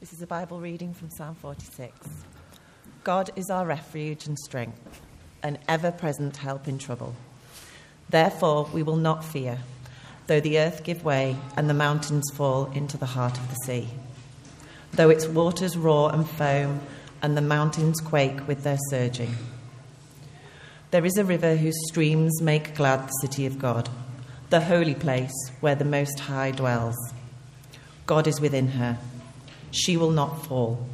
This is a Bible reading from Psalm 46. God is our refuge and strength, an ever present help in trouble. Therefore, we will not fear, though the earth give way and the mountains fall into the heart of the sea, though its waters roar and foam and the mountains quake with their surging. There is a river whose streams make glad the city of God, the holy place where the Most High dwells. God is within her. She will not fall.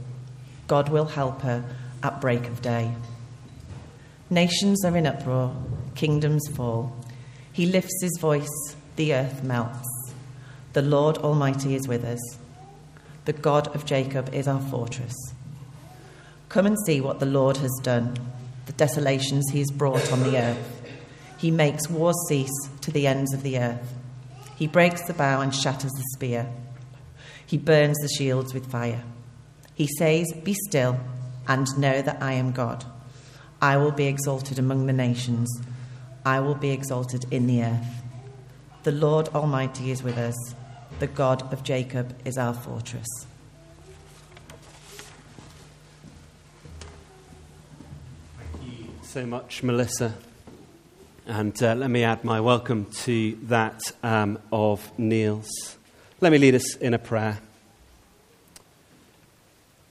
God will help her at break of day. Nations are in uproar, kingdoms fall. He lifts his voice, the earth melts. The Lord Almighty is with us. The God of Jacob is our fortress. Come and see what the Lord has done, the desolations he has brought on the earth. He makes wars cease to the ends of the earth. He breaks the bow and shatters the spear. He burns the shields with fire. He says, Be still and know that I am God. I will be exalted among the nations. I will be exalted in the earth. The Lord Almighty is with us. The God of Jacob is our fortress. Thank you so much, Melissa. And uh, let me add my welcome to that um, of Neil's. Let me lead us in a prayer.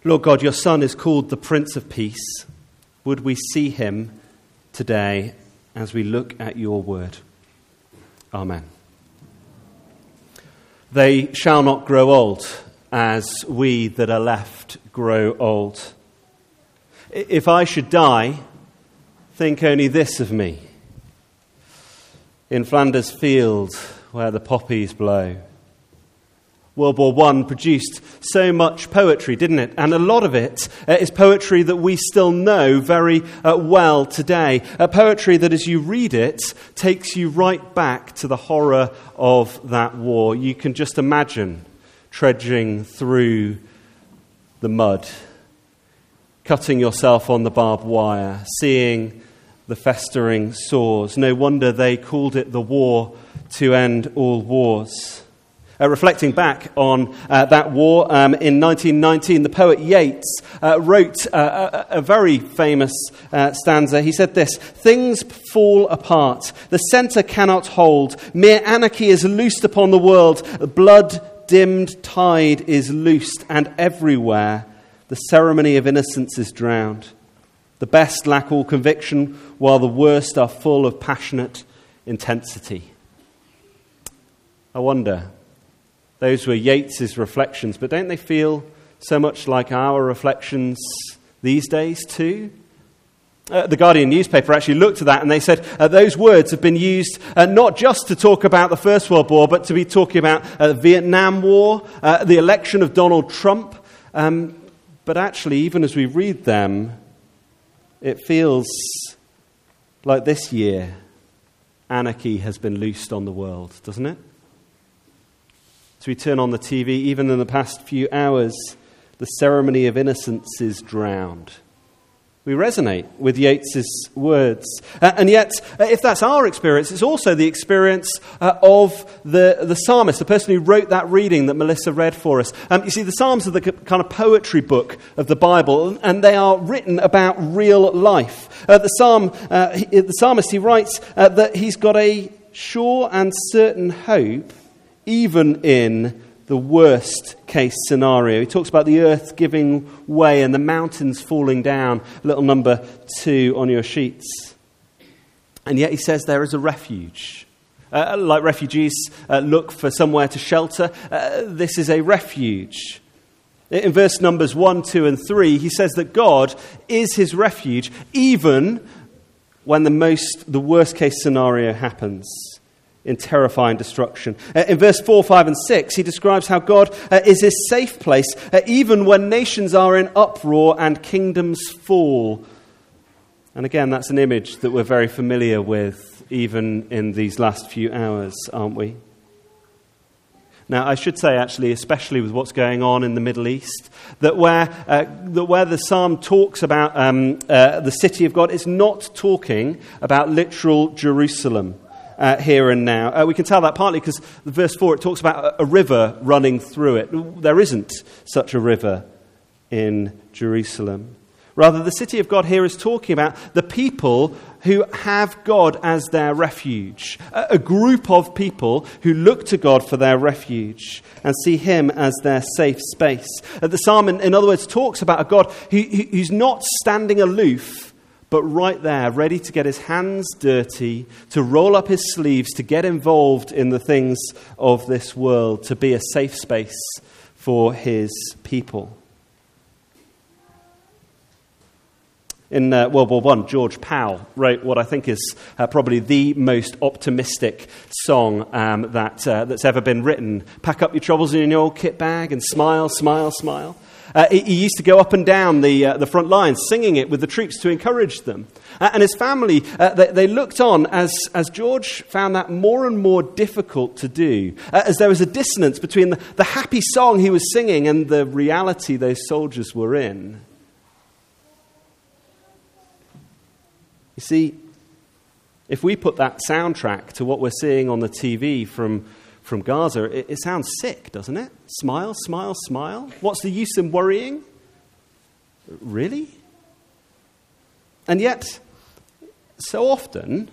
Lord God, your Son is called the Prince of Peace. Would we see him today as we look at your word? Amen. They shall not grow old as we that are left grow old. If I should die, think only this of me. In Flanders Field, where the poppies blow, World War I produced so much poetry, didn't it? And a lot of it uh, is poetry that we still know very uh, well today. A poetry that, as you read it, takes you right back to the horror of that war. You can just imagine trudging through the mud, cutting yourself on the barbed wire, seeing the festering sores. No wonder they called it the war to end all wars. Uh, reflecting back on uh, that war um, in 1919, the poet Yeats uh, wrote uh, a, a, very famous uh, stanza. He said this Things fall apart, the centre cannot hold, mere anarchy is loosed upon the world, blood dimmed tide is loosed, and everywhere the ceremony of innocence is drowned. The best lack all conviction, while the worst are full of passionate intensity. I wonder those were Yeats's reflections, but don't they feel so much like our reflections these days too? Uh, the Guardian newspaper actually looked at that and they said uh, those words have been used uh, not just to talk about the First World War, but to be talking about uh, the Vietnam War, uh, the election of Donald Trump. Um, but actually, even as we read them, it feels like this year anarchy has been loosed on the world, doesn't it? As we turn on the TV, even in the past few hours, the ceremony of innocence is drowned. We resonate with Yeats's words. Uh, and yet, uh, if that's our experience, it's also the experience uh, of the, the psalmist, the person who wrote that reading that Melissa read for us. Um, you see, the Psalms are the kind of poetry book of the Bible, and they are written about real life. Uh, the, psalm, uh, he, the psalmist, he writes uh, that he's got a sure and certain hope even in the worst case scenario. He talks about the earth giving way and the mountains falling down, little number two on your sheets. And yet he says there is a refuge. Uh, like refugees uh, look for somewhere to shelter, uh, this is a refuge. In verse numbers 1, 2, and 3, he says that God is his refuge even when the, most, the worst case scenario happens in terrifying destruction. Uh, in verse 4, 5, and 6, he describes how God uh, is his safe place, uh, even when nations are in uproar and kingdoms fall. And again, that's an image that we're very familiar with, even in these last few hours, aren't we? Now, I should say, actually, especially with what's going on in the Middle East, that where, uh, that where the psalm talks about um, uh, the city of God, it's not talking about literal Jerusalem. Uh, here and now. Uh, we can tell that partly because verse 4 it talks about a, river running through it. There isn't such a river in Jerusalem. Rather, the city of God here is talking about the people who have God as their refuge. A group of people who look to God for their refuge and see Him as their safe space. Uh, the psalm, in other words, talks about a God who, who's not standing aloof, but right there, ready to get his hands dirty, to roll up his sleeves, to get involved in the things of this world, to be a safe space for his people. In uh, World War I, George Powell wrote what I think is uh, probably the most optimistic song um, that, uh, that's ever been written. Pack up your troubles in your old kit bag and smile, smile, smile. Uh, he, he, used to go up and down the, uh, the front lines singing it with the troops to encourage them. Uh, and his family, they, they, looked on as, as George found that more and more difficult to do, as there was a dissonance between the, the happy song he was singing and the reality those soldiers were in. You see, if we put that soundtrack to what we're seeing on the TV from, from Gaza, it, it sounds sick, doesn't it? Smile, smile, smile. What's the use in worrying? Really? And yet, so often,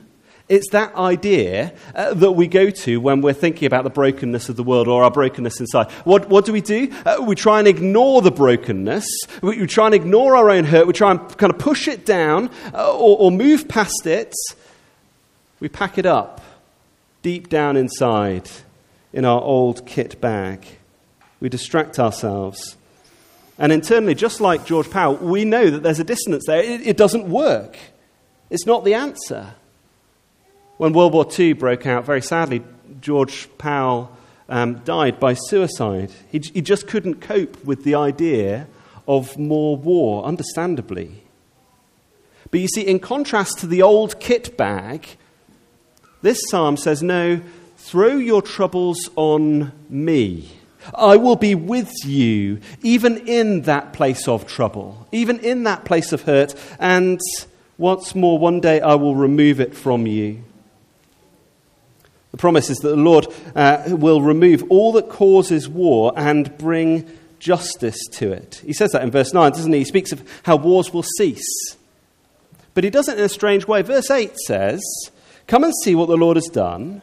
it's that idea uh, that we go to when we're thinking about the brokenness of the world or our brokenness inside. What, what do we do? Uh, we try and ignore the brokenness. We, we, try and ignore our own hurt. We try and kind of push it down uh, or, or move past it. We pack it up deep down inside in our old kit bag. We distract ourselves. And internally, just like George Powell, we know that there's a dissonance there. It, it doesn't work. It's not the answer. When World War II broke out, very sadly, George Powell um, died by suicide. He, he just couldn't cope with the idea of more war, understandably. But you see, in contrast to the old kit bag, this psalm says, No, throw your troubles on me. I will be with you, even in that place of trouble, even in that place of hurt, and once more, one day I will remove it from you. The promise is that the Lord uh, will remove all that causes war and bring justice to it. He says that in verse 9, doesn't he? He speaks of how wars will cease. But he does it in a strange way. Verse 8 says, Come and see what the Lord has done,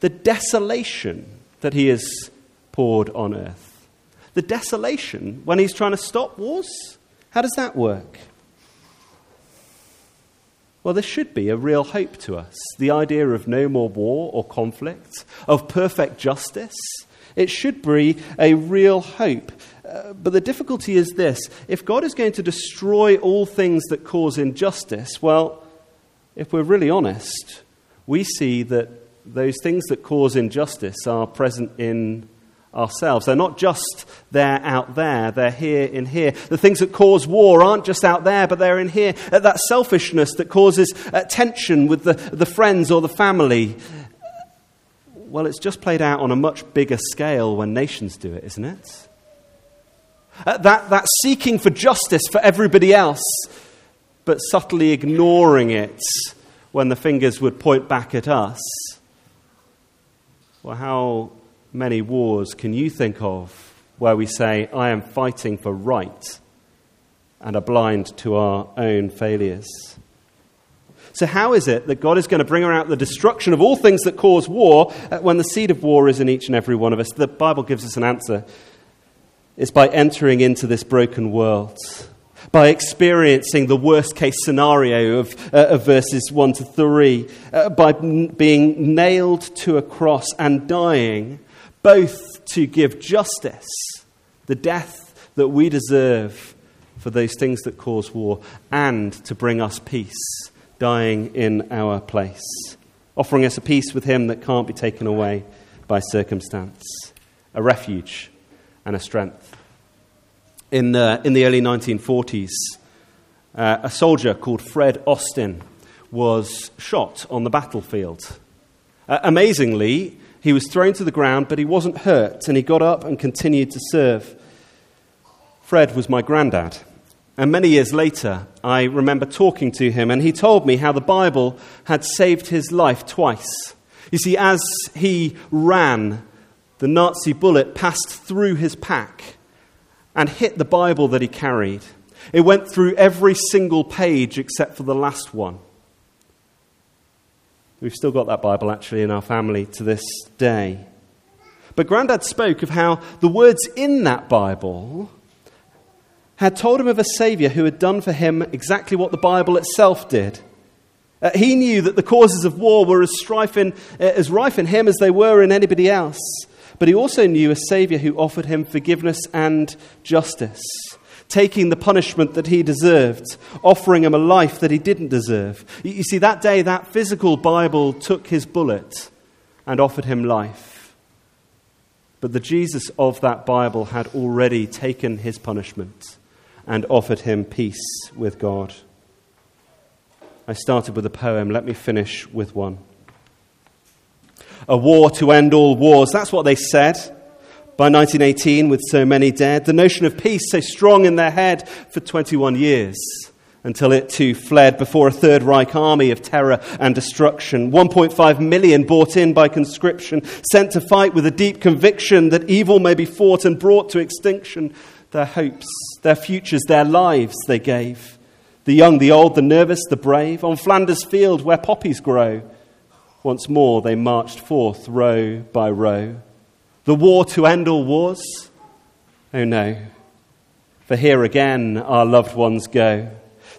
the desolation that he has poured on earth. The desolation when he's trying to stop wars? How does that work? Well, there should be a real hope to us. The idea of no more war or conflict, of perfect justice. It should be a real hope. Uh, but the difficulty is this if God is going to destroy all things that cause injustice, well, if we're really honest, we see that those things that cause injustice are present in ourselves. They're not just there out there, they're here in here. The things that cause war aren't just out there, but they're in here. That selfishness that causes uh, tension with the, the friends or the family. Well, it's just played out on a much bigger scale when nations do it, isn't it? Uh, that, that seeking for justice for everybody else, but subtly ignoring it when the fingers would point back at us. Well, how many wars can you think of where we say, I am fighting for right, and are blind to our own failures? So, how is it that God is going to bring about the destruction of all things that cause war uh, when the seed of war is in each and every one of us? The Bible gives us an answer. It's by entering into this broken world, by experiencing the worst case scenario of, uh, of verses 1 to 3, uh, by n- being nailed to a cross and dying both to give justice, the death that we deserve for those things that cause war, and to bring us peace, dying in our place, offering us a peace with Him that can't be taken away by circumstance, a refuge and a strength. In, uh, in the early 1940s, uh, a soldier called Fred Austin was shot on the battlefield. Uh, amazingly, he was thrown to the ground, but he wasn't hurt, and he got up and continued to serve. Fred was my granddad. And many years later, I remember talking to him, and he told me how the Bible had saved his life twice. You see, as he ran, the Nazi bullet passed through his pack and hit the Bible that he carried. It went through every single page except for the last one. We've still got that Bible actually in our family to this day. But Grandad spoke of how the words in that Bible had told him of a Saviour who had done for him exactly what the Bible itself did. Uh, he knew that the causes of war were as, strife in, uh, as rife in him as they were in anybody else. But he also knew a Saviour who offered him forgiveness and justice, taking the punishment that he deserved, offering him a life that he didn't deserve. You, you see, that day, that physical Bible took his bullet and offered him life. But the Jesus of that Bible had already taken his punishment and offered him peace with God. I started with a poem. Let me finish with one. A war to end all wars. That's what they said by 1918, with so many dead. The notion of peace so strong in their head for 21 years until it too fled before a Third Reich army of terror and destruction. 1.5 million bought in by conscription, sent to fight with a deep conviction that evil may be fought and brought to extinction their hopes, their futures, their lives they gave. The young, the old, the nervous, the brave, on Flanders Field where poppies grow. Once more they marched forth row by row. The war to end all wars? Oh no. For here again our loved ones go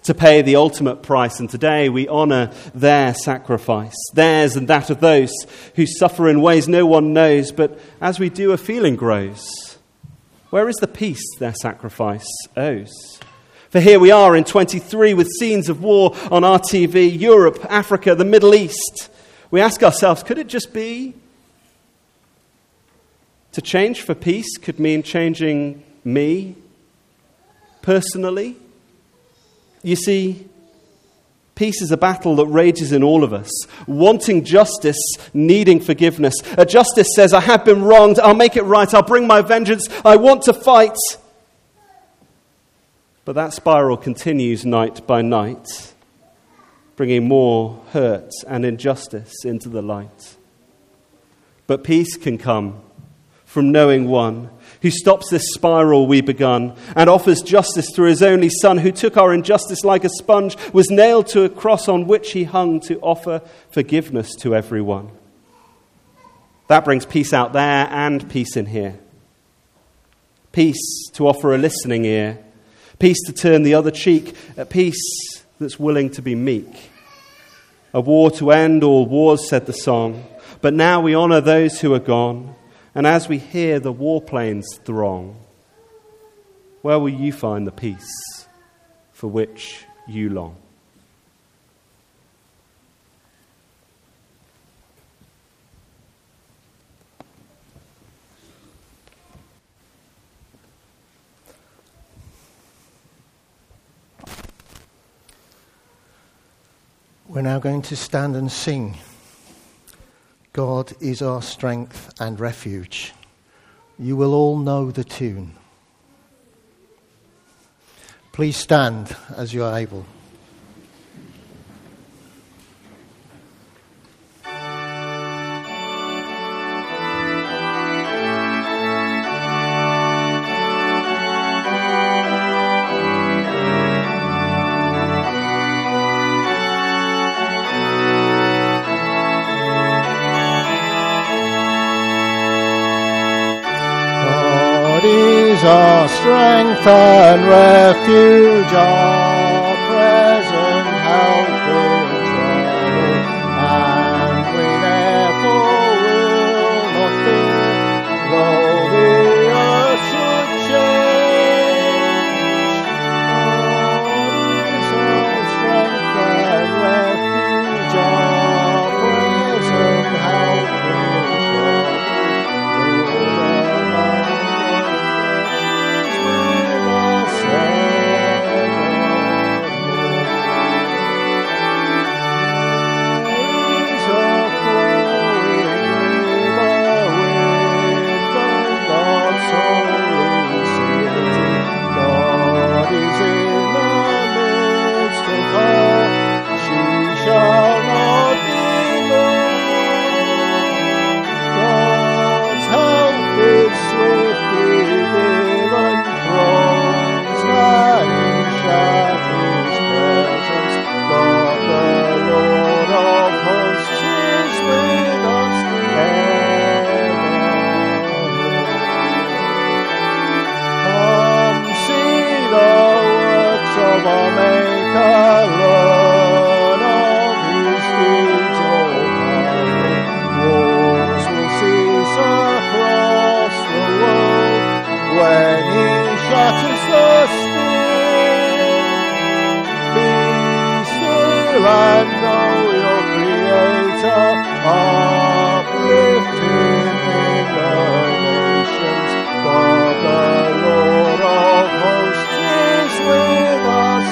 to pay the ultimate price, and today we honour their sacrifice, theirs and that of those who suffer in ways no one knows, but as we do, a feeling grows where is the peace their sacrifice owes? For here we are in 23 with scenes of war on our TV, Europe, Africa, the Middle East. We ask ourselves, could it just be? To change for peace could mean changing me personally. You see, Peace is a battle that rages in all of us, wanting justice, needing forgiveness. A justice says, I have been wronged, I'll make it right, I'll bring my vengeance, I want to fight. But that spiral continues night by night, bringing more hurt and injustice into the light. But peace can come from knowing one who stops this spiral we begun and offers justice through his only Son, who took our injustice like a sponge, was nailed to a cross on which he hung to offer forgiveness to everyone. That brings peace out there and peace in here. Peace to offer a listening ear, peace to turn the other cheek, a peace that's willing to be meek. A war to end all wars, said the song, but now we honor those who are gone and as we hear the warplanes throng, where will you find the peace for which you long? Going to stand and sing. God is our strength and refuge. You will all know the tune. Please stand as you are able. And refuge, our still and know your Creator, uplift him in the nations. God the Lord of hosts is with us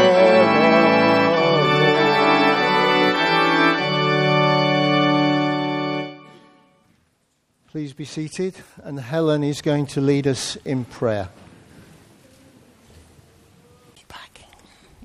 evermore. Please be seated, and Helen is going to lead us in prayer.